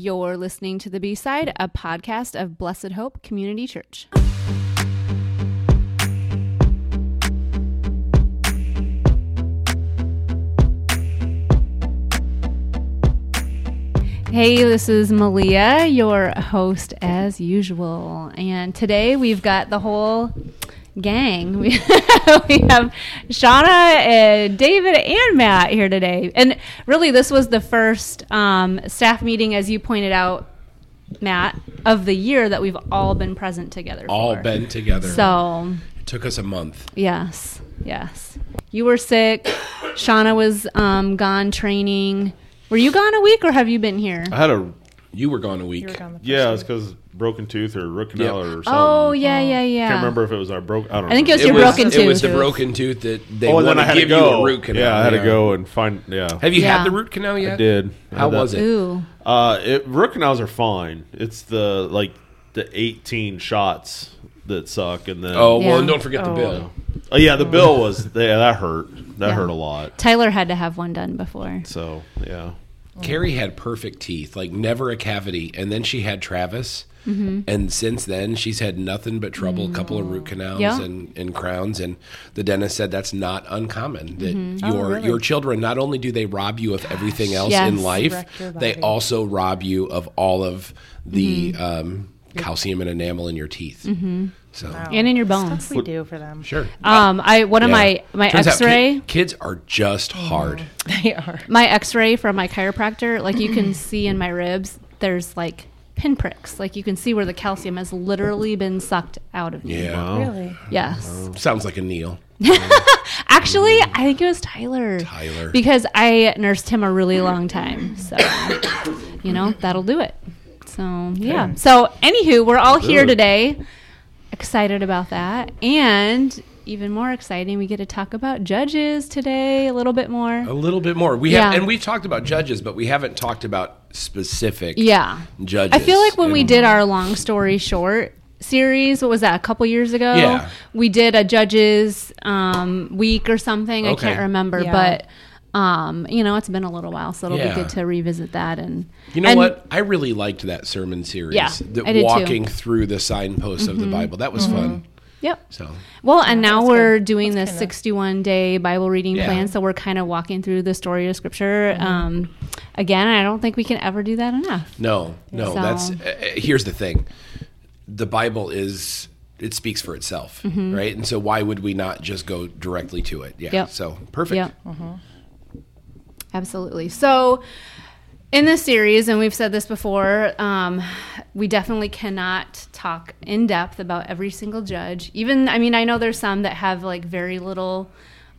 You're listening to The B Side, a podcast of Blessed Hope Community Church. Hey, this is Malia, your host as usual. And today we've got the whole gang. We, we have Shauna, and David, and Matt here today. And really, this was the first um, staff meeting, as you pointed out, Matt, of the year that we've all been present together. all for. been together. So, it took us a month. yes, yes. You were sick. Shauna was um, gone training. Were you gone a week, or have you been here? I had a You were gone a week. You were gone the first yeah, it's because broken tooth or root canal Yep. or something. Oh yeah, yeah, yeah. I Can't remember if it was our broke. I don't. I think it was your was, broken It was the broken tooth that they Oh, and want then I to had to give go. you a root canal. Yeah, I had to go and find. Yeah, Have you Yeah. had the root canal yet? I did. How had was it? Ooh. Uh, it, root canals are fine. It's the like the eighteen shots that suck, and then Oh well, Yeah. and don't forget the Oh. bill. Oh, yeah, the bill was yeah, that hurt. That Yeah. hurt a lot. Tyler had to have one done before. So yeah, Carrie had perfect teeth, like never a cavity, and then she had Travis. Mm-hmm. And since then, she's had nothing but trouble. A couple of root canals Yeah. and, and crowns, and the dentist said that's not uncommon. That Mm-hmm. Oh, your really? your children not only do they rob you of everything else Yes. in life, they also rob you of all of the Mm-hmm. um, calcium and enamel in your teeth. So Wow. And in your bones. Stuff we do for them. sure, Um, I one of my my Turns X-ray kid- kids are just hard. They are. my X-ray from my chiropractor. Like you can see in my ribs, there's like pinpricks. Like you can see where the calcium has literally been sucked out of me. Yeah, Really? Yes. sounds like a Neil. Actually, mm-hmm. I think it was Tyler. Tyler. Because I nursed him a really long time. So, you know, that'll do it. So, yeah. So, anywho, we're all here today. Excited about that. And even more exciting, we get to talk about judges today a little bit more. A little bit more. We have, and we've talked about judges, but we haven't talked about specific Yeah. judges. I feel like when we did our long story short series, what was that, a couple years ago? Yeah. We did a judges um, week or something. I can't remember, Yeah. but um, you know, it's been a little while, so it'll Yeah. be good to revisit that. And You know and- what? I really liked that sermon series. Yeah, that I did too. Mm-hmm. walking through the signposts of the Bible. That was fun. Yep. So Well, and now we're good. doing That's this 61 day Bible reading Yeah. plan. So we're kind of walking through the story of Scripture. Mm-hmm. Um, again, I don't think we can ever do that enough. no, no. So- That's uh, uh, here's the thing. The Bible is it speaks for itself, right? And so why would we not just go directly to it? Yeah. Mm-hmm. Yep. So perfect. Yep. Absolutely. So, in this series, and we've said this before, um, we definitely cannot talk in depth about every single judge. Even, I mean, I know there's some that have like very little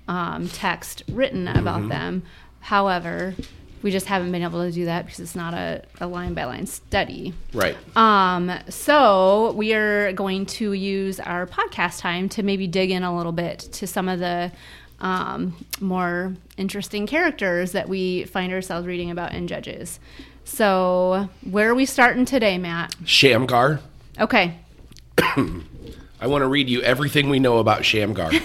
um, text written about them. However, we just haven't been able to do that because it's not a, a line by line study. Right. Um, so we are going to use our podcast time to maybe dig in a little bit to some of the um, more interesting characters that we find ourselves reading about in Judges. So where are we starting today, Matt? Shamgar. Okay. I want to read you everything we know about Shamgar.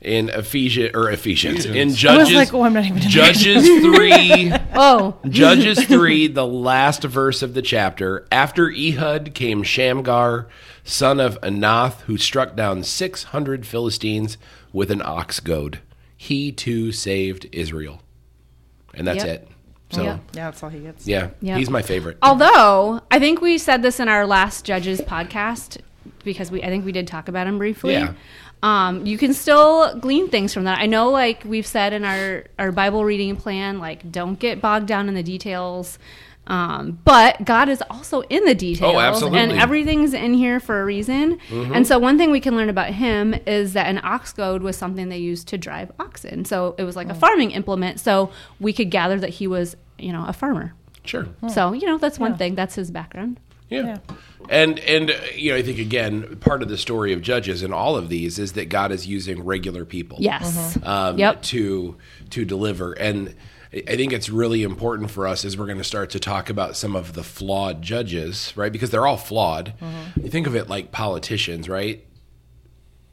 In Ephesians or Ephesians in I was Judges, like, oh, I'm not even. Judges three, Oh, Judges 3, the last verse of the chapter. After Ehud came Shamgar, son of Anath, who struck down 600 Philistines with an ox goad. He too saved Israel. And that's Yep. it. So, Yep. Yeah, that's all he gets. yeah, Yep. he's my favorite. Although I think we said this in our last Judges podcast because we I think we did talk about him briefly. Yeah. Um, you can still glean things from that. I know, like we've said in our our Bible reading plan, like don't get bogged down in the details. Um, but God is also in the details, Oh, absolutely. and everything's in here for a reason. And so, one thing we can learn about him is that an ox goad was something they used to drive oxen. So it was like a farming implement. So we could gather that he was, you know, a farmer. Sure. So you know that's one Yeah. thing. That's his background. Yeah. Yeah. And and uh, you know, I think again, part of the story of Judges in all of these is that God is using regular people. Yes. um, Yep. to to deliver. And I think it's really important for us as we're going to start to talk about some of the flawed judges, right? Because they're all flawed. You think of it like politicians, right?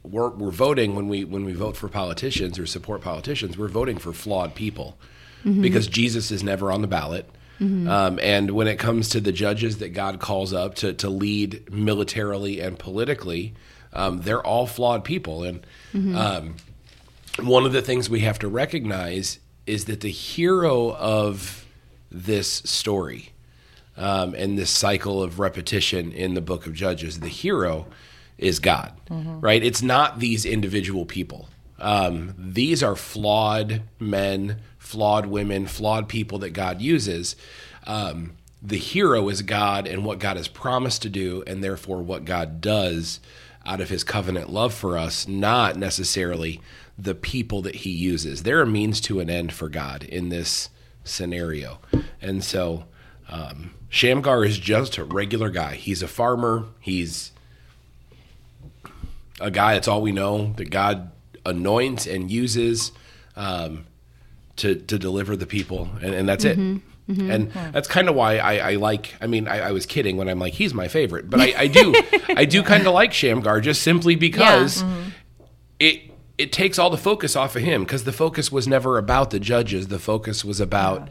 We're, we're voting when we when we vote for politicians or support politicians. We're voting for flawed people because Jesus is never on the ballot. Um, and when it comes to the judges that God calls up to, to lead militarily and politically, um, they're all flawed people. And um, one of the things we have to recognize is that the hero of this story um, and this cycle of repetition in the book of Judges, the hero is God, right? It's not these individual people. Um, these are flawed men, flawed women, flawed people that God uses. Um, the hero is God and what God has promised to do, and therefore what God does out of his covenant love for us, not necessarily the people that he uses. They're a means to an end for God in this scenario. And so um, Shamgar is just a regular guy. He's a farmer. He's a guy, that's all we know, that God anoints and uses um, to, to deliver the people. And, and that's it. And that's kind of why I, I like. I mean, I, I was kidding when I'm like he's my favorite, but I, I do, I do kind of like Shamgar just simply because it it takes all the focus off of him because the focus was never about the judges. The focus was about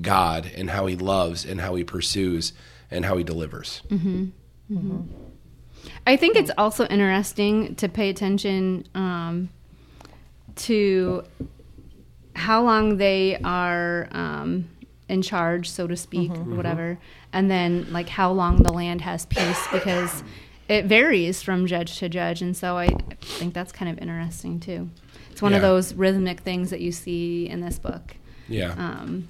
God and how He loves and how He pursues and how He delivers. I think it's also interesting to pay attention um, to how long they are um, in charge, so to speak, or whatever, and then like how long the land has peace because it varies from judge to judge, and so I think that's kind of interesting too. It's one of those rhythmic things that you see in this book. Yeah, Um,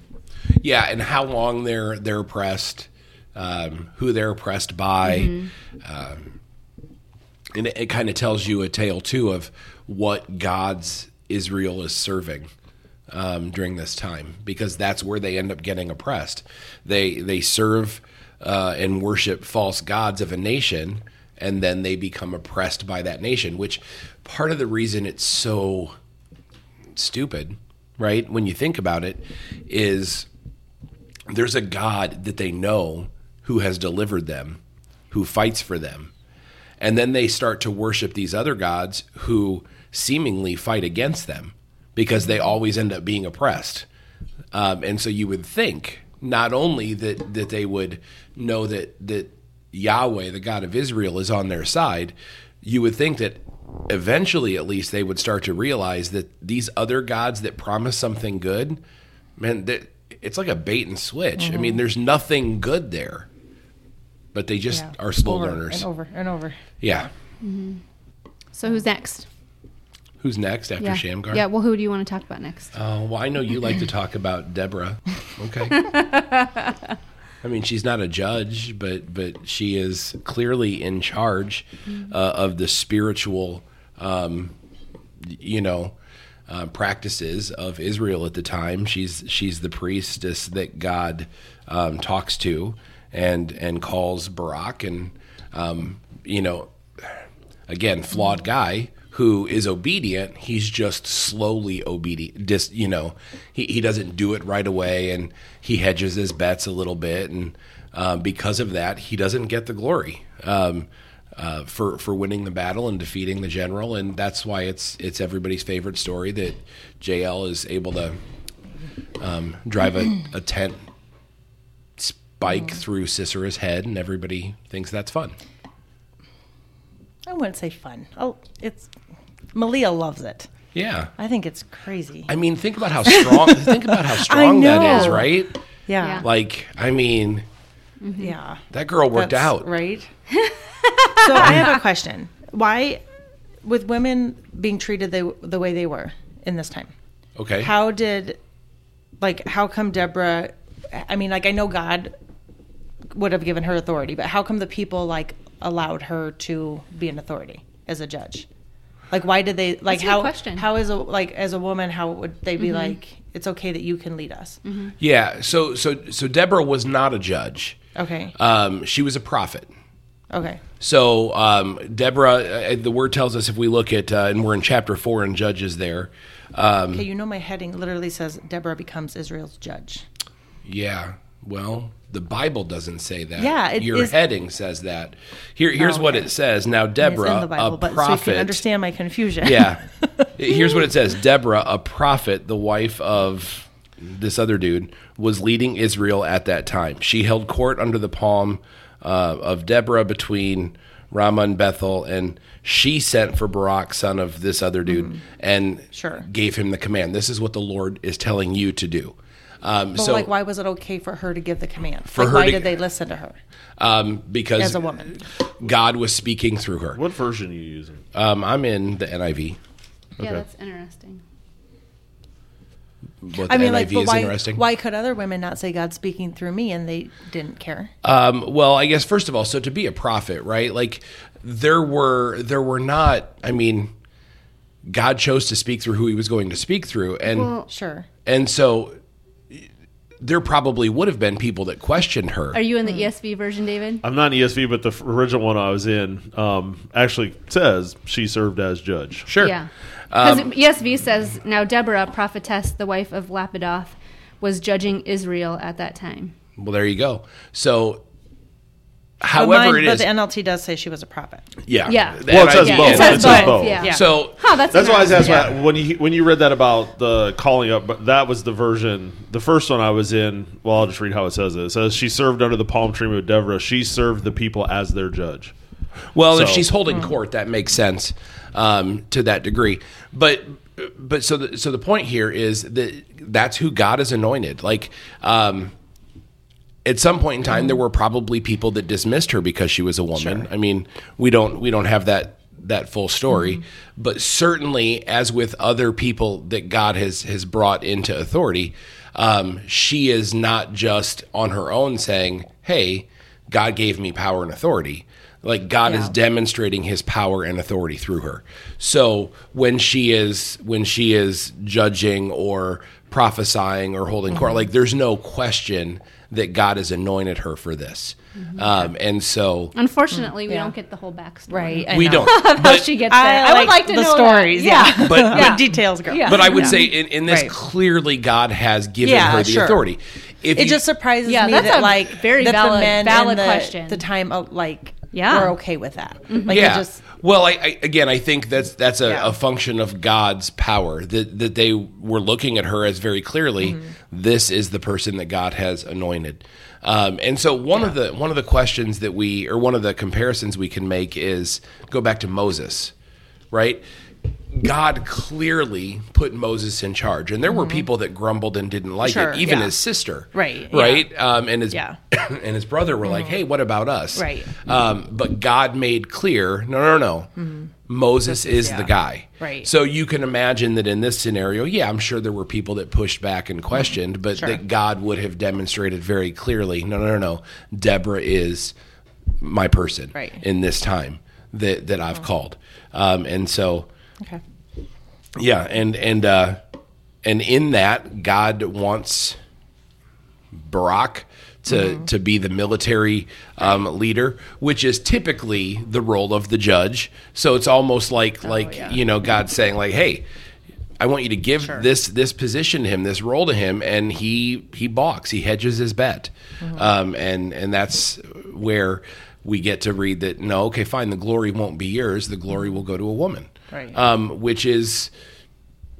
yeah, and how long they're they're oppressed, um, who they're oppressed by, um, and it, it kind of tells you a tale too of what God's Israel is serving um, during this time, because that's where they end up getting oppressed. They they serve uh, and worship false gods of a nation, and then they become oppressed by that nation. Which part of the reason it's so stupid, right? When you think about it, is there's a God that they know who has delivered them, who fights for them. And then they start to worship these other gods who seemingly fight against them because they always end up being oppressed. Um, and so you would think not only that, that they would know that, that Yahweh, the God of Israel, is on their side, you would think that eventually, at least, they would start to realize that these other gods that promise something good, man, that it's like a bait and switch. I mean, mm-hmm. there's nothing good there, but they just Yeah. are slow over learners. And over and over. Yeah. Mm-hmm. so who's next? Who's next after yeah. Shamgar? Yeah. Well, who do you want to talk about next? Oh, well, I know you like to talk about Deborah. Okay. I mean, she's not a judge, but but she is clearly in charge uh, of the spiritual, um, you know, uh, practices of Israel at the time. She's she's the priestess that God um, talks to and and calls Barak, and um, you know, again, flawed guy who is obedient. He's just slowly obedient. Just you know, he he doesn't do it right away, and he hedges his bets a little bit, and um, because of that, he doesn't get the glory. Um, uh, for for winning the battle and defeating the general, and that's why it's it's everybody's favorite story that Jael is able to um, drive a, a tent spike through Sisera's head, and everybody thinks that's fun. I wouldn't say fun. Oh, it's Malia loves it. Yeah, I think it's crazy. I mean, think about how strong. think about how strong that is, right? yeah, Yeah. Like, I mean, mm-hmm. yeah. that girl worked That's out. right? so I have a question. Why, with women being treated the the way they were in this time, Okay. how did, like, how come Deborah? I mean, like, I know God would have given her authority, but how come the people like allowed her to be an authority as a judge? Like, why did they like That's a good how? question. How is a like as a woman? How would they be like? It's okay that you can lead us. yeah. So, so, so Deborah was not a judge. Okay. Um, she was a prophet. Okay. So um, Deborah, uh, the word tells us if we look at, uh, and we're in chapter four in Judges there. Um, Okay. You know, my heading literally says Deborah becomes Israel's judge. yeah. Well, the Bible doesn't say that. Yeah, it your heading says that. Here, here's what Okay. it says. Now, Deborah, it's in the Bible, a but so you prophet. can understand my confusion. yeah. Here's what it says Deborah, a prophet, the wife of this other dude, was leading Israel at that time. She held court under the palm uh, of Deborah between Ramah and Bethel, and she sent for Barak, son of this other dude, and Sure. gave him the command. This is what the Lord is telling you to do. Um, But so, like, why was it okay for her to give the command? For like, her why to- did they listen to her um, because as a woman? God was speaking through her. What version are you using? Um, I'm in the NIV. Yeah, that's interesting. What I the mean, like, but is why? interesting. Why could other women not say God's speaking through me and they didn't care? Um, well, I guess first of all, so to be a prophet, right? Like there were there were not. I mean, God chose to speak through who He was going to speak through, and Well, Sure. and so there probably would have been people that questioned her. Are you in the. ESV version, David? I'm not in ESV, but the original one I was in um, actually says she served as judge. sure. Yeah. Because Um, ESV says, Now Deborah, prophetess, the wife of Lapidoth, was judging Israel at that time. Well, there you go. So, But however mine- it but is, the NLT does say she was a prophet. yeah, Yeah. Well, it says NIV both. It says It says both. both. Yeah. So Huh, that's That's why I was interesting. asking when you when you read that about the calling up. But that was the version. The first one I was in. Well, I'll just read how it says it. It says she served under the palm tree with Deborah. She served the people as their judge. Well, if she's holding court, that makes sense um, to that degree. But but so the, so the point here is that that's who God has anointed. Like um, at some point in time, there mm-hmm. were probably people that dismissed her because she was a woman. I mean, we don't we don't have that that full story, mm-hmm. but certainly, as with other people that God has has brought into authority, um, she is not just on her own saying, "Hey, God gave me power and authority." Like God is demonstrating His power and authority through her. So when she is when she is judging or prophesying or holding court, mm-hmm. like there's no question that God has anointed her for this. Um, and so Unfortunately, we Yeah. don't get the whole backstory. Right. We don't. Of how But, she gets there. I, would like to the know stories. That. Yeah. but, Yeah. but details go. Yeah. But I would Yeah. say in, in this, Right. clearly God has given Yeah, her the sure. authority. If It you- just surprises Yeah, me that's that a like very that valid- the men valid in the, question. the time uh, like Yeah. we're okay with that. Like yeah. it just well, I, I again, I think that's that's a, Yeah. a function of God's power that that they were looking at her as very clearly. Mm-hmm. This is the person that God has anointed. Um, and so one of the one of the questions that we or one of the comparisons we can make is go back to Moses, right? God clearly put Moses in charge, and there were people that grumbled and didn't like Mm-hmm. Sure, it. Even yeah. his sister, Right, Right, um, and his Yeah. Mm-hmm. and his brother were like, "Hey, what about us?" Right. Um, but God made clear, no, no, no. Moses is yeah. the guy. Right. So you can imagine that in this scenario, yeah, I'm sure there were people that pushed back and questioned, but Sure. that God would have demonstrated very clearly, no, no, no, no. Deborah is my person Right. in this time that that I've called. Um, and so okay. yeah, and and uh, and in that, God wants Barak to Mm-hmm. to be the military um, leader, which is typically the role of the judge. So it's almost like like Oh, yeah. you know God saying like, hey. I want you to give this this position to him, this role to him, and he he balks, he hedges his bet, Mm-hmm. um, and and that's where we get to read that. No, okay, fine, the glory won't be yours. The glory will go to a woman, Right. um, which is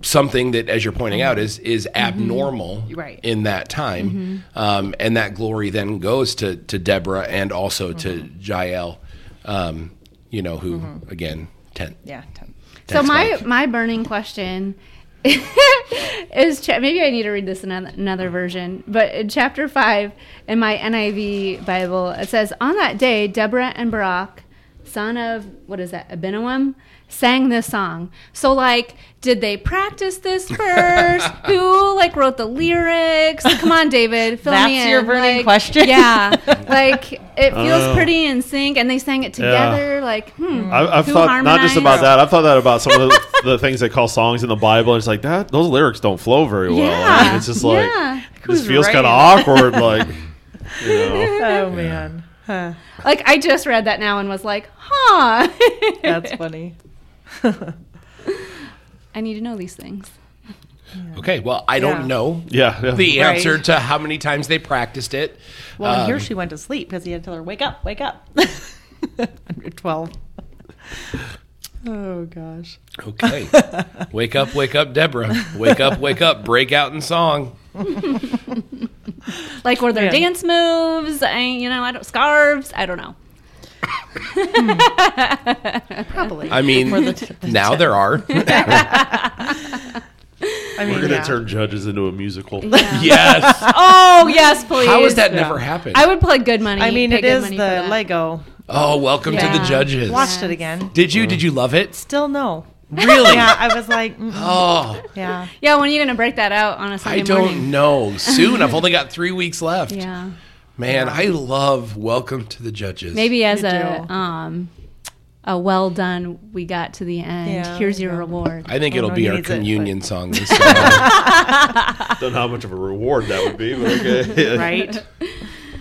something that, as you're pointing out, is is abnormal Mm-hmm. Right. Mm-hmm. in that time, um, and that glory then goes to to Deborah and also to Mm-hmm. Jael, um, you know, who again ten. Yeah. ten. So my my burning question is cha- maybe I need to read this in another, another version, but in chapter five in my NIV Bible it says, "On that day, Deborah and Barak, son of what is that, Abinoam, sang this song." So like, did they practice this first? Who like wrote the lyrics? Come on, David, fill me in. That's in. your burning Like, question? Yeah, like it feels Oh. pretty in sync, and they sang it together. Like, hmm, I, I've who thought not just about that. I've thought that about some of the, the things they call songs in the Bible. It's like that; those lyrics don't flow very well. I Yeah. mean, it's just like Yeah. it just Who's feels kind of awkward. Like you know, Oh man. Huh. Like I just read that now and was like, huh. That's funny. I need to know these things. Okay, well, I Yeah. don't know yeah, yeah. the Right. answer to how many times they practiced it. Well, and Um, here she went to sleep because he had to tell her, "Wake up, wake up." Under twelve. Oh gosh. Okay, wake up, wake up, Deborah. Wake up, wake up. Break out in song. like were there Yeah. dance moves? I, you know, I don't scarves. I don't know. Probably. I mean, For the- the now judge. there are. I mean, We're gonna yeah. turn judges into a musical. yes. Oh yes, please. How has that Yeah. never happened? I would play good money. I mean, pay it good is money the. Lego. oh, welcome to the judges. Watched it again. Did you? Did you love it? Still no. Really? Yeah, I was like, mm, Oh, yeah. Yeah, when are you gonna break that out on a Sunday I don't morning? know. Soon. I've only got three weeks left. Yeah, Man, I love Welcome to the Judges. maybe as You a do. um a well done. We got to the end. Yeah, Here's your yeah. reward. I think Oh, it'll no, be our needs it, communion song this summer. Don't know how much of a reward that would be, but okay. Right?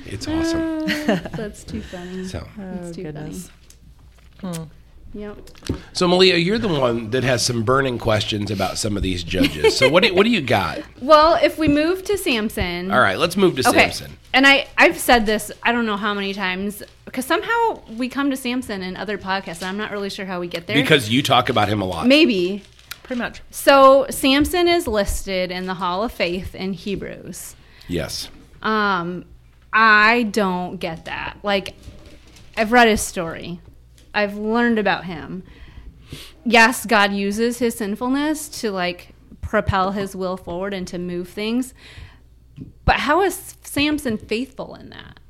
it's awesome. That's too funny. So, That's too Oh, goodness. funny. Yep. so Malia, you're the one that has some burning questions about some of these judges. So, what do, what do you got? Well, if we move to Samson, All right, let's move to Okay. Samson. And I, I've said this, I don't know how many times, because somehow we come to Samson in other podcasts, and I'm not really sure how we get there. Because you talk about him a lot. maybe. Pretty much. So Samson is listed in the Hall of Faith in Hebrews. Yes. Um, I don't get that. Like, I've read his story. I've learned about him. Yes, God uses his sinfulness to like propel his will forward and to move things. But how is Samson faithful in that?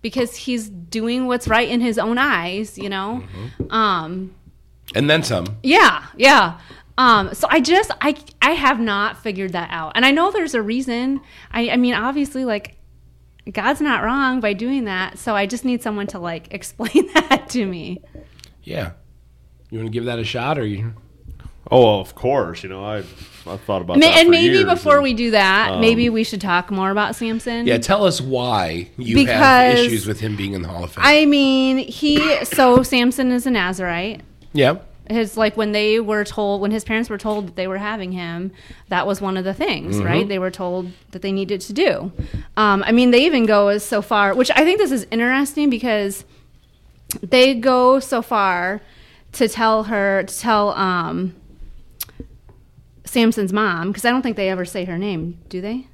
Because he's doing what's right in his own eyes, you know? Um, And then some. yeah, yeah. Um, so I just I I have not figured that out, and I know there's a reason. I I mean, obviously, like God's not wrong by doing that. So I just need someone to like explain that to me. Yeah. You want to give that a shot, or you? Oh, of course. You know, I I thought about Ma- that and for maybe years, before and- we do that, um, maybe we should talk more about Samson. Yeah, tell us why you have issues with him being in the Hall of Fame. I mean, he so Samson is a Nazarite. yeah. his like when they were told when his parents were told that they were having him that was one of the things right they were told that they needed to do um, i mean they even go as so far which i think this is interesting because they go so far to tell her to tell um, samson's mom because i don't think they ever say her name do they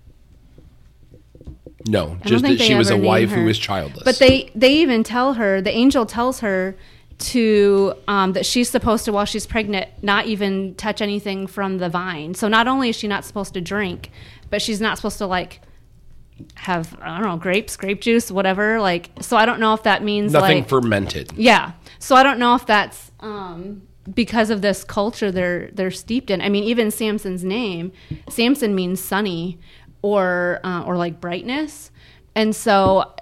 No, just that she was a wife who was childless. But they they even tell her the angel tells her to um, that she's supposed to while she's pregnant not even touch anything from the vine. So not only is she not supposed to drink, but she's not supposed to like have I don't know grapes, grape juice, whatever. Like so I don't know if that means nothing like fermented. yeah. So I don't know if that's um, because of this culture they're they're steeped in. I mean, even Samson's name, Samson means sunny or uh, or like brightness, and so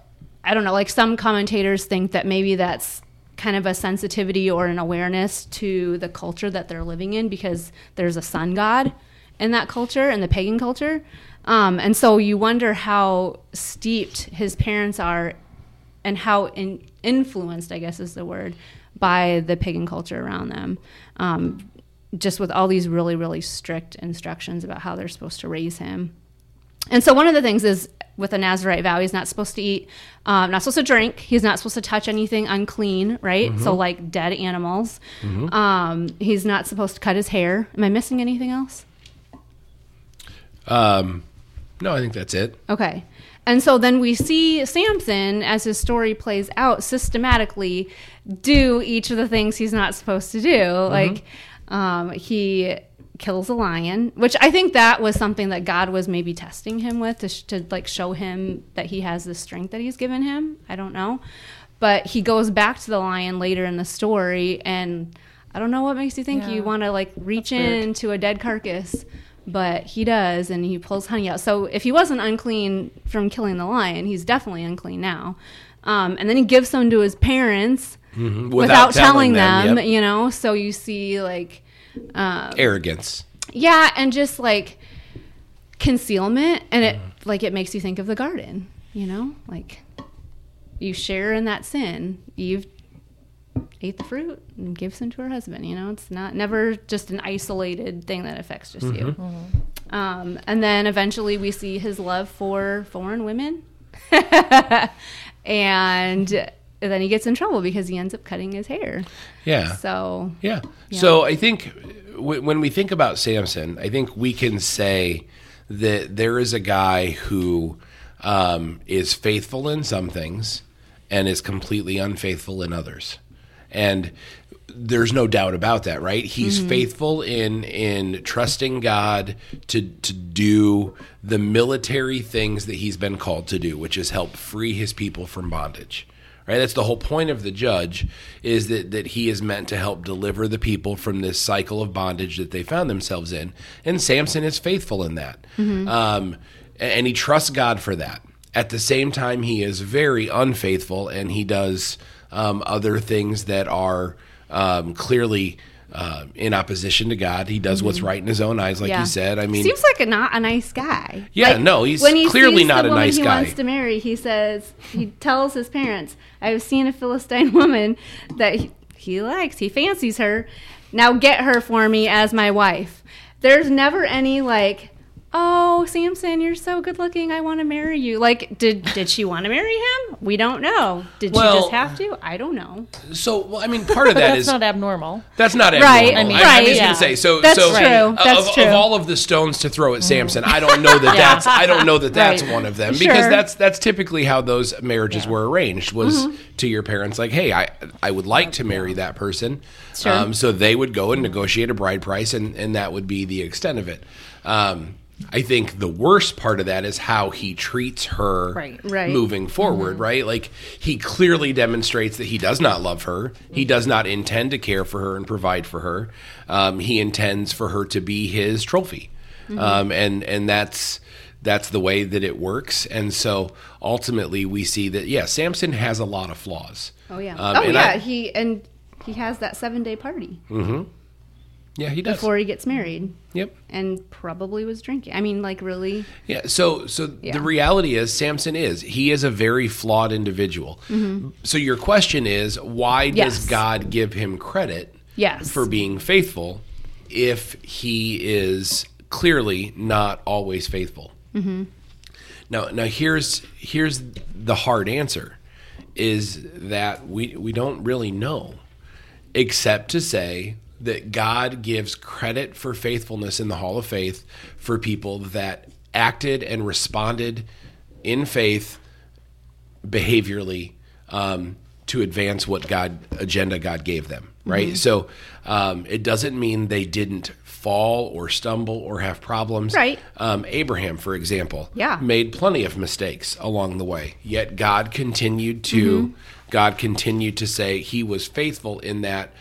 I don't know. Like some commentators think that maybe that's kind of a sensitivity or an awareness to the culture that they're living in because there's a sun god in that culture in the pagan culture. Um, and so you wonder how steeped his parents are and how in, influenced, I guess is the word, by the pagan culture around them. Um, just with all these really, really strict instructions about how they're supposed to raise him. And so one of the things is with a Nazarite vow, he's not supposed to eat, um, not supposed to drink. He's not supposed to touch anything unclean, right? So like dead animals. Um, he's not supposed to cut his hair. Am I missing anything else? Um, no, I think that's it. Okay. And so then we see Samson, as his story plays out, systematically do each of the things he's not supposed to do. Like, um, he kills a lion, which I think that was something that God was maybe testing him with to, sh- to like show him that he has the strength that he's given him. I don't know. But he goes back to the lion later in the story, and I don't know what makes you think Yeah. you want to like reach into a dead carcass but he does and he pulls honey out so if he wasn't unclean from killing the lion he's definitely unclean now um, and then he gives some to his parents Mhm. without, telling, them, yep. you know so you see like um, arrogance. yeah and just like concealment and it like it makes you think of the garden you know like you share in that sin eve ate the fruit and gave some to her husband you know? It's not never just an isolated thing that affects just you. Um, and then eventually we see his love for foreign women. And then he gets in trouble because he ends up cutting his hair. Yeah. so Yeah. Yeah. So I think w- when we think about Samson, I think we can say that there is a guy who um, is faithful in some things and is completely unfaithful in others, and there's no doubt about that, right? He's faithful in in trusting God to to do the military things that he's been called to do, which is help free his people from bondage. Right? That's the whole point of the judge is that that he is meant to help deliver the people from this cycle of bondage that they found themselves in. And Samson is faithful in that. Um, and he trusts God for that. At the same time, he is very unfaithful and he does um, other things that are um, clearly uh, in opposition to God. He does what's right in his own eyes, like Yeah. you said. I mean, seems like a not a nice guy. Yeah, Like, no, he's when he clearly sees not a nice he guy. wants to marry. He says he tells his parents, "I've seen a Philistine woman that he, he likes. He fancies her. Now get her for me as my wife." There's never any like. Oh, Samson, you're so good looking. I want to marry you. Like, did did she want to marry him? We don't know. Did Well- she just have to? I don't know. so well, I mean, part of that That's is not abnormal. That's not Right. I mean- I, am just yeah. gonna say so. That's so true, Of, that's of true. all of the stones to throw at Samson, I don't know that that's I don't know that that's Right. one of them because Sure. that's that's typically how those marriages were arranged was Mm-hmm. to your parents like, hey, I I would like to marry that person, Sure. um, so they would go and negotiate a bride price, and and that would be the extent of it. Um, I think the worst part of that is how he treats her Right. Right. moving forward, right? Like he clearly demonstrates that he does not love her. He does not intend to care for her and provide for her. Um, he intends for her to be his trophy, um, and and that's that's the way that it works. And so ultimately, we see that yeah, Samson has a lot of flaws. Oh yeah. Um, oh yeah. I- he and he has that seven day party yeah, he does. before he gets married. yep. and probably was drinking. I mean, like really. Yeah. So, so Yeah. the reality is, Samson is he is a very flawed individual. So your question is, why does Mm-hmm. God give him credit? Yes. For being faithful, if he is clearly not always faithful. Mm-hmm. Now, now here's here's the hard answer: is that we we don't really know, except to say that God gives credit for faithfulness in the Hall of Faith for people that acted and responded in faith behaviorally um, to advance what God agenda God gave them. Right. So um, it doesn't mean they didn't fall or stumble or have problems. Right. Um, Abraham, for example, Yeah. made plenty of mistakes along the way. Yet God continued to God continued to say he was faithful in that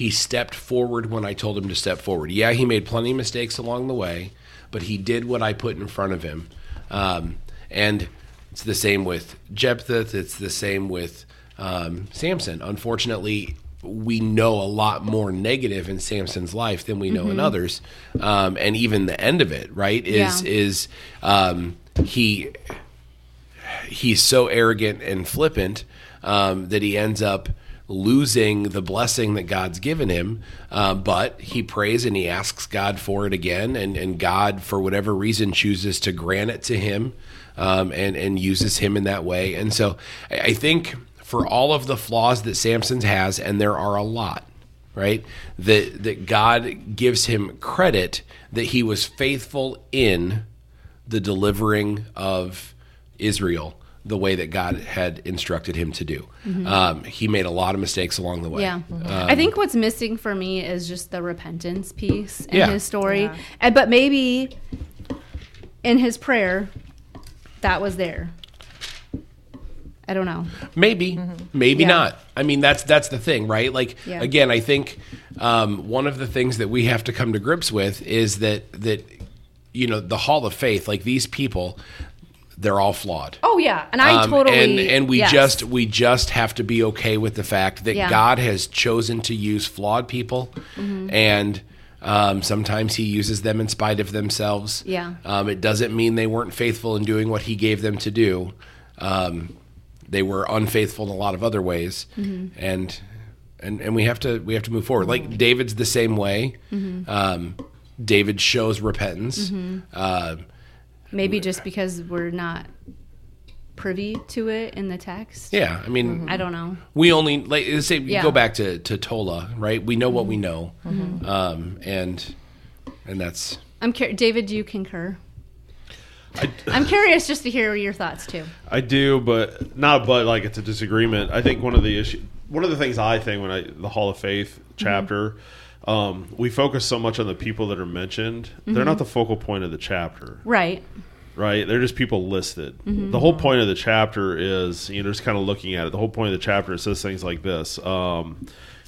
he stepped forward when I told him to step forward. Yeah, he made plenty of mistakes along the way, but he did what I put in front of him. Um, and it's the same with Jephthah. It's the same with um, Samson. Unfortunately, we know a lot more negative in Samson's life than we know in others. Um, and even the end of it, right, is Yeah. is um, he he's so arrogant and flippant um, that he ends up losing the blessing that God's given him. Uh, but he prays and he asks God for it again, and, and God, for whatever reason, chooses to grant it to him um, and, and uses him in that way. And so I, I think for all of the flaws that Samson has, and there are a lot, right? That that God gives him credit that he was faithful in the delivering of Israel the way that God had instructed him to do. Um, he made a lot of mistakes along the way. Yeah. I think what's missing for me is just the repentance piece in Yeah. his story. Yeah. And, but maybe in his prayer, that was there. I don't know. Maybe, maybe Yeah. not. I mean, that's that's the thing, right? Like Yeah. again, I think um, one of the things that we have to come to grips with is that that you know the Hall of Faith, like these people, they're all flawed. Oh yeah, and I Um, totally and and we yes. just we just have to be okay with the fact that Yeah. God has chosen to use flawed people, Mm-hmm. and um, sometimes He uses them in spite of themselves. Yeah. um, it doesn't mean they weren't faithful in doing what He gave them to do. Um, they were unfaithful in a lot of other ways, Mm-hmm. and and and we have to we have to move forward. Like David's the same way. Mm-hmm. Um, David shows repentance. Uh, maybe just because we're not privy to it in the text. yeah, I mean, I don't know. we only like let's say you Yeah. go back to to Tola, right? We know what we know, Mm-hmm. um, and and that's I'm curious. David, do you concur? I'm curious just to hear your thoughts too. I do, but not but like it's a disagreement. I think one of the issue, one of the things I think when I the Hall of Faith chapter, um, we focus so much on the people that are mentioned. They're not the focal point of the chapter, Right. right? They're just people listed. The whole point of the chapter is you know just kind of looking at it. The whole point of the chapter it says things like this. Um,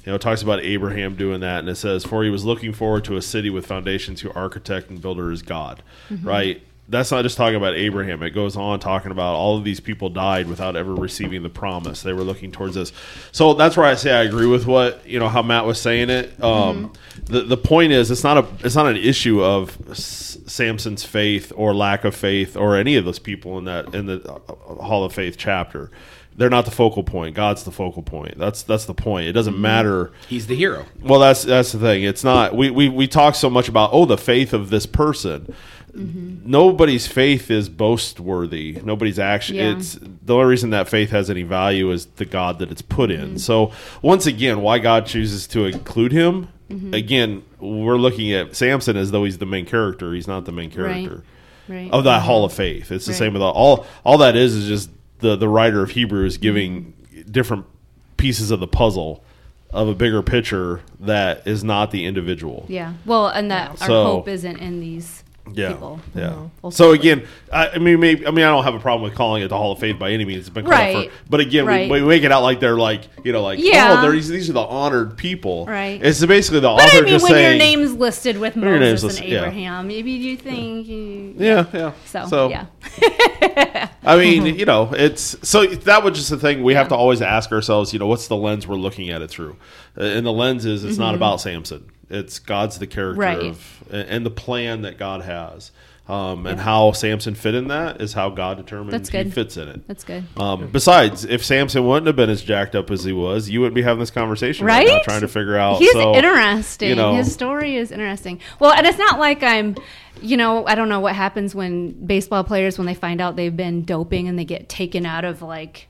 you know, it talks about Abraham doing that, and it says, "For he was looking forward to a city with foundations, whose architect and builder is God." Right? That's not just talking about Abraham. It goes on talking about all of these people died without ever receiving the promise. They were looking towards this. So that's where I say I agree with what you know how Matt was saying it. Um, The the point is, it's not a it's not an issue of S- Samson's faith or lack of faith or any of those people in that in the uh, Hall of Faith chapter. They're not the focal point. God's the focal point. That's that's the point. It doesn't matter. He's the hero. Well, that's that's the thing. It's not. We we we talk so much about oh the faith of this person. Mm-hmm. Nobody's faith is boast worthy. Nobody's action. Yeah. It's the only reason that faith has any value is the God that it's put in. Mm-hmm. So once again, why God chooses to include him? Mm-hmm. Again, we're looking at Samson as though he's the main character. He's not the main character Right. of that Hall of Faith. It's the Right. same with all, all. All that is is just the the writer of Hebrews giving different pieces of the puzzle of a bigger picture that is not the individual. Yeah. Well, and that our So- hope isn't in these Yeah, people. yeah. Ultimately. So again, I, I mean, maybe, I mean, I don't have a problem with calling it the Hall of Faith by any means. It's been called Right. for, but again, Right. we, we make it out like they're like you know, like Yeah. oh, these, these are the honored people. Right. It's basically the But author I mean, just when your name's listed with Moses and listed, yeah. Abraham, maybe you think you, yeah, yeah. So, yeah. I mean, you know, it's so that was just the thing we have to always ask ourselves. You know, what's the lens we're looking at it through? Uh, And the lens is it's not about Samson. It's God's the character. Right. of and the plan that God has. Um, and how Samson fit in that is how God determined he fits in it. That's good. Um, besides, if Samson wouldn't have been as jacked up as he was, you wouldn't be having this conversation right, now, trying to figure out. He's so, interesting. you know- His story is interesting. Well, and it's not like I'm, you know, I don't know what happens when baseball players when they find out they've been doping and they get taken out of like,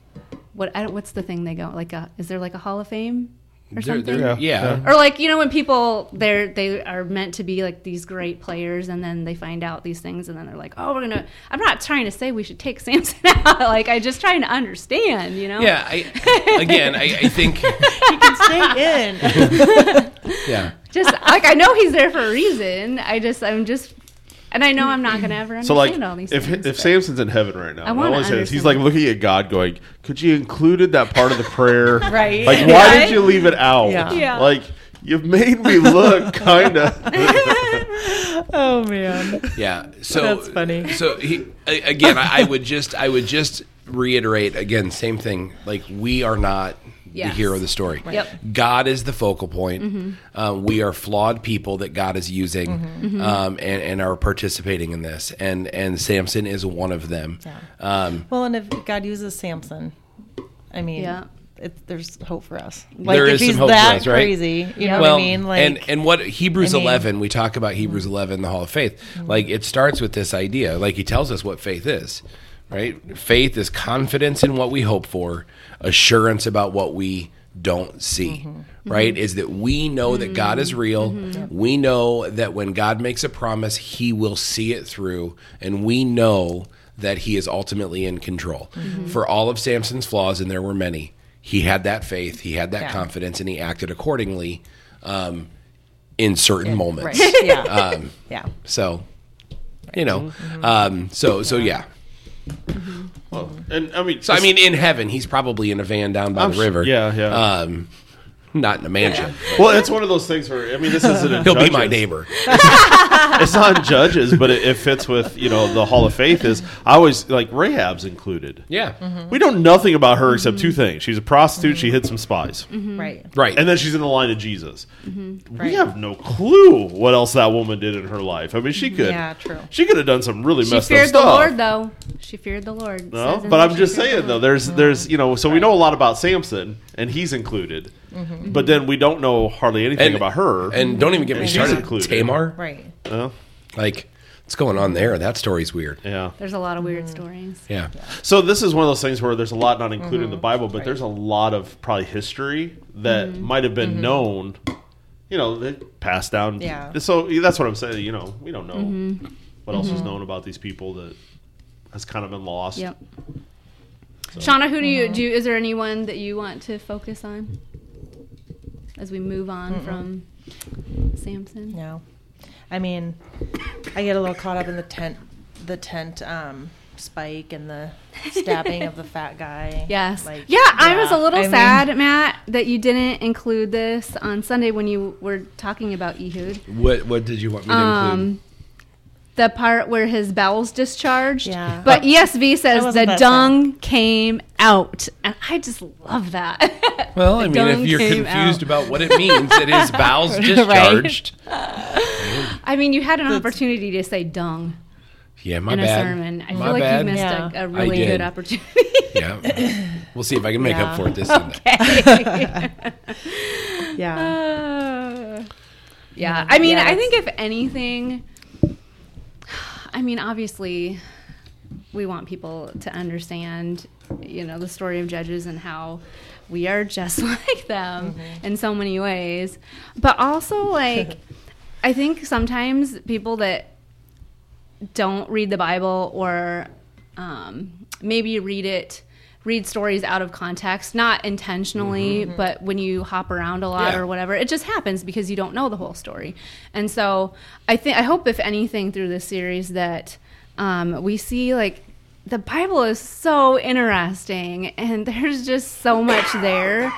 what? I don't, what's the thing they go like? A, is there like a Hall of Fame or They're- something? they're- Yeah. yeah. Or like you know when people they're they are meant to be like these great players and then they find out these things and then they're like oh we're gonna I'm not trying to say we should take Samson out like I just trying to understand you know Yeah. I, again, I, I think. He can stay in. Yeah. just like I know he's there for a reason I just I'm just and I know I'm not gonna ever understand So like, all these if things if but- Samson's in heaven right now, I I wanna always say he's understand. like looking at God, going, "Could you included that part of the prayer? Right. Like, why Right? did you leave it out? Yeah. Yeah. Like, you've made me look kind of." oh man. Yeah. So That's funny. So he again, I, I would just I would just reiterate again, same thing. Like we are not Yes. the hero of the story. Yep. God is the focal point. Um, we are flawed people that God is using Um, and, and are participating in this. And and Samson is one of them. Yeah. Um, Well, and if God uses Samson, I mean, Yeah. it, there's hope for us. Like There if is some he's hope for that us, right? crazy, you know well, what I mean? Like, and and what Hebrews I mean- Mm-hmm. 11, we talk about Hebrews 11, the Hall of Faith. Like it starts with this idea. Like he tells us what faith is, right? Faith is confidence in what we hope for, assurance about what we don't see. Mm-hmm. Right? Is that we know that God is real. We know that when God makes a promise, he will see it through and we know that he is ultimately in control. Mm-hmm. For all of Samson's flaws and there were many, he had that faith, he had that Yeah. confidence and he acted accordingly um, in certain moments. right? Yeah, Um, yeah. so, you know, Mm-hmm. um, so so yeah. Well, and I mean, So I mean, in heaven, he's probably in a van down by I'm the sure- river. yeah, yeah. Um, not in a mansion. well, it's one of those things where I mean, this isn't. in He'll be my Judges. neighbor. It's not Judges, but it, it fits with you know the Hall of Faith. Is I always like Rahab's included. Yeah. Mm-hmm. We know nothing about her except two things: she's a prostitute, she hid some spies, Right. Right. and then she's in the line of Jesus. We Mm-hmm. Right. have no clue what else that woman did in her life. I mean, she could. Yeah, true. She could have done some really she messed up feared the stuff. Lord though she feared the Lord No, Says in but there I'm she just feared the saying though, there's there's you know, so we know a lot about Samson and he's included, but then we don't know hardly anything And- about her. And don't even get me She's started. included. Tamar. Right. Uh, Like, what's going on there? That story's weird. yeah. there's a lot of Mm. weird stories Yeah. So this is one of those things where there's a lot not included in Mm-hmm. the Bible, but there's a lot of probably history that might have been known. You know, that passed down. Yeah. So that's what I'm saying. You know, we don't know Mm-hmm. what else is known about these people that has kind of been lost. Yep. Shauna, who do you do? You, is there anyone that you want to focus on as we move on from Samson? No. I mean, I get a little caught up in the tent, the tent um, spike and the stabbing of the fat guy. Yes. Like, yeah, I was a little I mean, sad, Matt, that you didn't include this on Sunday when you were talking about Ehud. What what did you want me to include? The part where his bowels discharged. Yeah. But ESV says the that dung came out. And I just love that. Well, I mean, if you're confused out. about what it means it is bowels discharged, I mean, you had an opportunity to say dung yeah, my in bad. a sermon. I My feel like bad. you missed Yeah. a, a really did. good opportunity. Yeah, we'll see if I can make up for it this Sunday. Yeah. Uh, yeah, I mean, Yeah, I think if anything, I mean, obviously, we want people to understand, you know, the story of Judges and how we are just like them in so many ways. But also, like, I think sometimes people that don't read the Bible or um, maybe read it, read stories out of context, not intentionally, but when you hop around a lot Yeah. or whatever, it just happens because you don't know the whole story. And so I think, I hope, if anything, through this series that um, we see like the Bible is so interesting and there's just so much there.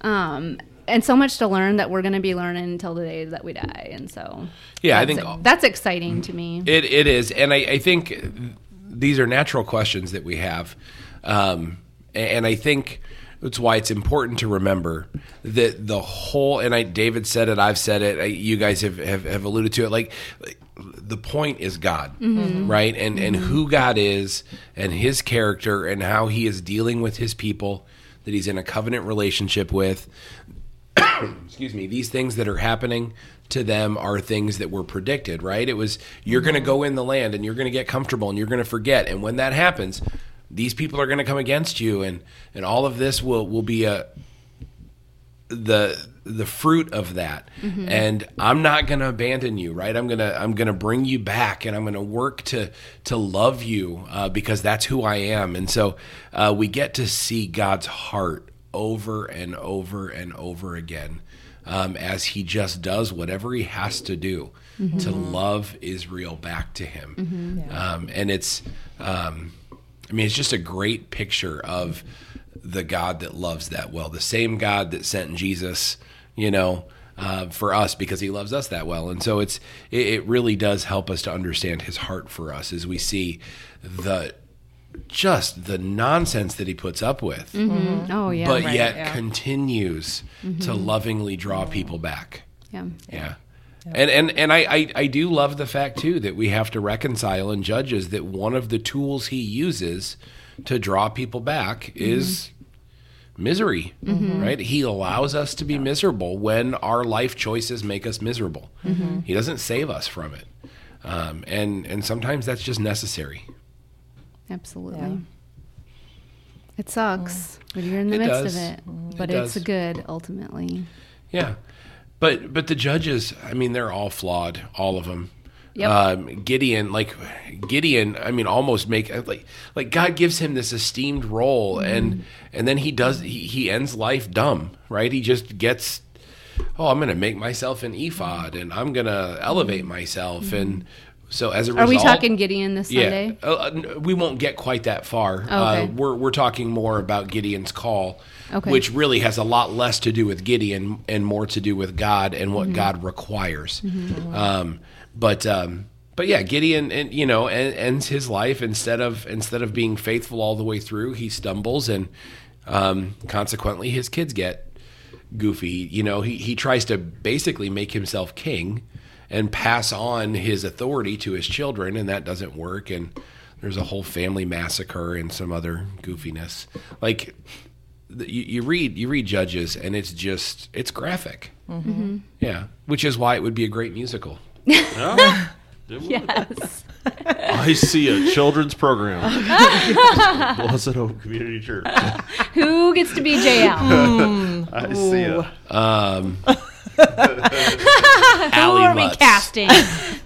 Um, and so much to learn that we're going to be learning until the day that we die. And so, Yeah, I think- that's exciting to me. It it is, and I, I think these are natural questions that we have, um, and I think that's why it's important to remember that the whole. And I, David said it, I've said it, I, you guys have, have have alluded to it. Like, like the point is God, mm-hmm. right? And and mm-hmm. who God is, and His character, and how He is dealing with His people that He's in a covenant relationship with excuse me, these things that are happening to them are things that were predicted, right? It was you're going to mm-hmm. go in the land and you're going to get comfortable and you're going to forget, and when that happens, these people are going to come against you, and and all of this will will be a the the fruit of that. And i'm not going to abandon you right? I'm going to i'm going to bring you back and i'm going to work to to love you uh, because that's who i am. And so uh, we get to see god's heart over and over and over again um, as he just does whatever he has to do to love israel back to him. Um, and it's um, I mean, it's just a great picture of the God that loves that well. The same God that sent Jesus, you know, uh, for us because He loves us that well. And so it's it, it really does help us to understand His heart for us as we see the just the nonsense that He puts up with, mm-hmm. Mm-hmm. Oh yeah, but right. yet yeah. continues to mm-hmm. lovingly draw people back. yeah. Yeah. And and and I, I I do love the fact too that we have to reconcile in Judges that one of the tools he uses to draw people back mm-hmm. is misery, mm-hmm. right? He allows us to be miserable when our life choices make us miserable. Mm-hmm. He doesn't save us from it, um, and and sometimes that's just necessary. Absolutely. Yeah. It sucks mm. when you're in the It midst does. of it, mm. but It it's does. good ultimately. Yeah, but but the judges, I mean, they're all flawed, all of them. Yep. Um, Gideon, like Gideon, I mean, almost make like like God gives him this esteemed role, and and then he does he, he ends life dumb, right? He just gets, oh, I'm going to make myself an ephod, and I'm going to elevate myself, and so as a result, Are we talking Gideon this Sunday? uh, uh, we won't get quite that far. Oh, okay. Uh, we're we're talking more about Gideon's call, Okay. which really has a lot less to do with Gideon and more to do with God and Mm-hmm. what God requires. Um, but um, but yeah, Gideon, and you know, en- ends his life instead of instead of being faithful all the way through, he stumbles, and um, consequently, his kids get goofy. You know, he, he tries to basically make himself king and pass on his authority to his children, and that doesn't work. And there's a whole family massacre and some other goofiness. Like you, you read you read Judges, and it's just it's graphic. Mm-hmm. Yeah, which is why it would be a great musical. Yeah. Yes. I see a children's program. Blessed Hope Community Church. Who gets to be Jael? I see it. Um, Who Ally are we casting?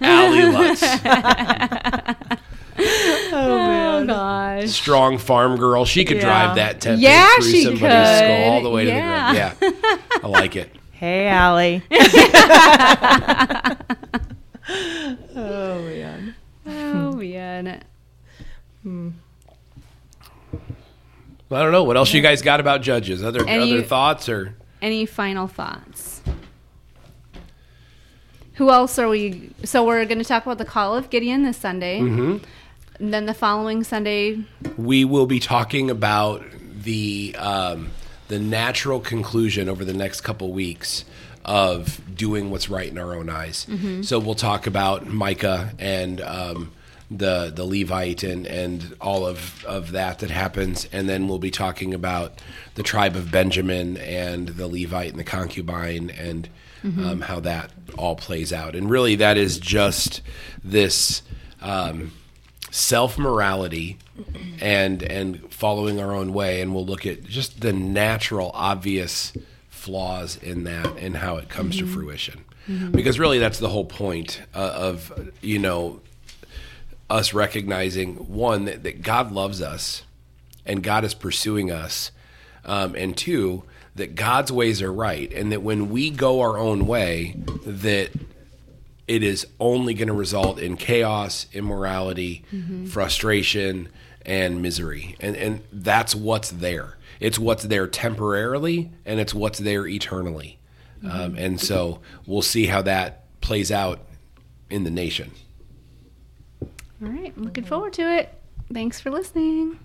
Ally Lutz. Gosh. strong farm girl. She could Yeah. drive that tempe Yeah, through she somebody's could. skull all the way Yeah. to the ground. Yeah, I like it. Hey, Allie. oh man. Oh man. I don't know what else you guys got about judges. Other Any- other thoughts or Any final thoughts? Who else are we? So we're going to talk about the call of Gideon this Sunday. Mm-hmm. And then the following Sunday, we will be talking about the um, the natural conclusion over the next couple weeks of doing what's right in our own eyes. So we'll talk about Micah and um, the the Levite and and all of of that that happens, and then we'll be talking about the tribe of Benjamin and the Levite and the concubine and. Um, how that all plays out, and really, that is just this um, self morality and and following our own way and we'll look at just the natural obvious flaws in that and how it comes to fruition. Because really that's the whole point uh, of you know us recognizing one that, that god loves us and god is pursuing us um, and two that god's ways are right and that when we go our own way that it is only going to result in chaos, immorality, frustration, and misery. And and that's what's there. It's what's there temporarily, and it's what's there eternally. Um, and so we'll see how that plays out in the nation. all right, looking forward to it. Thanks for listening.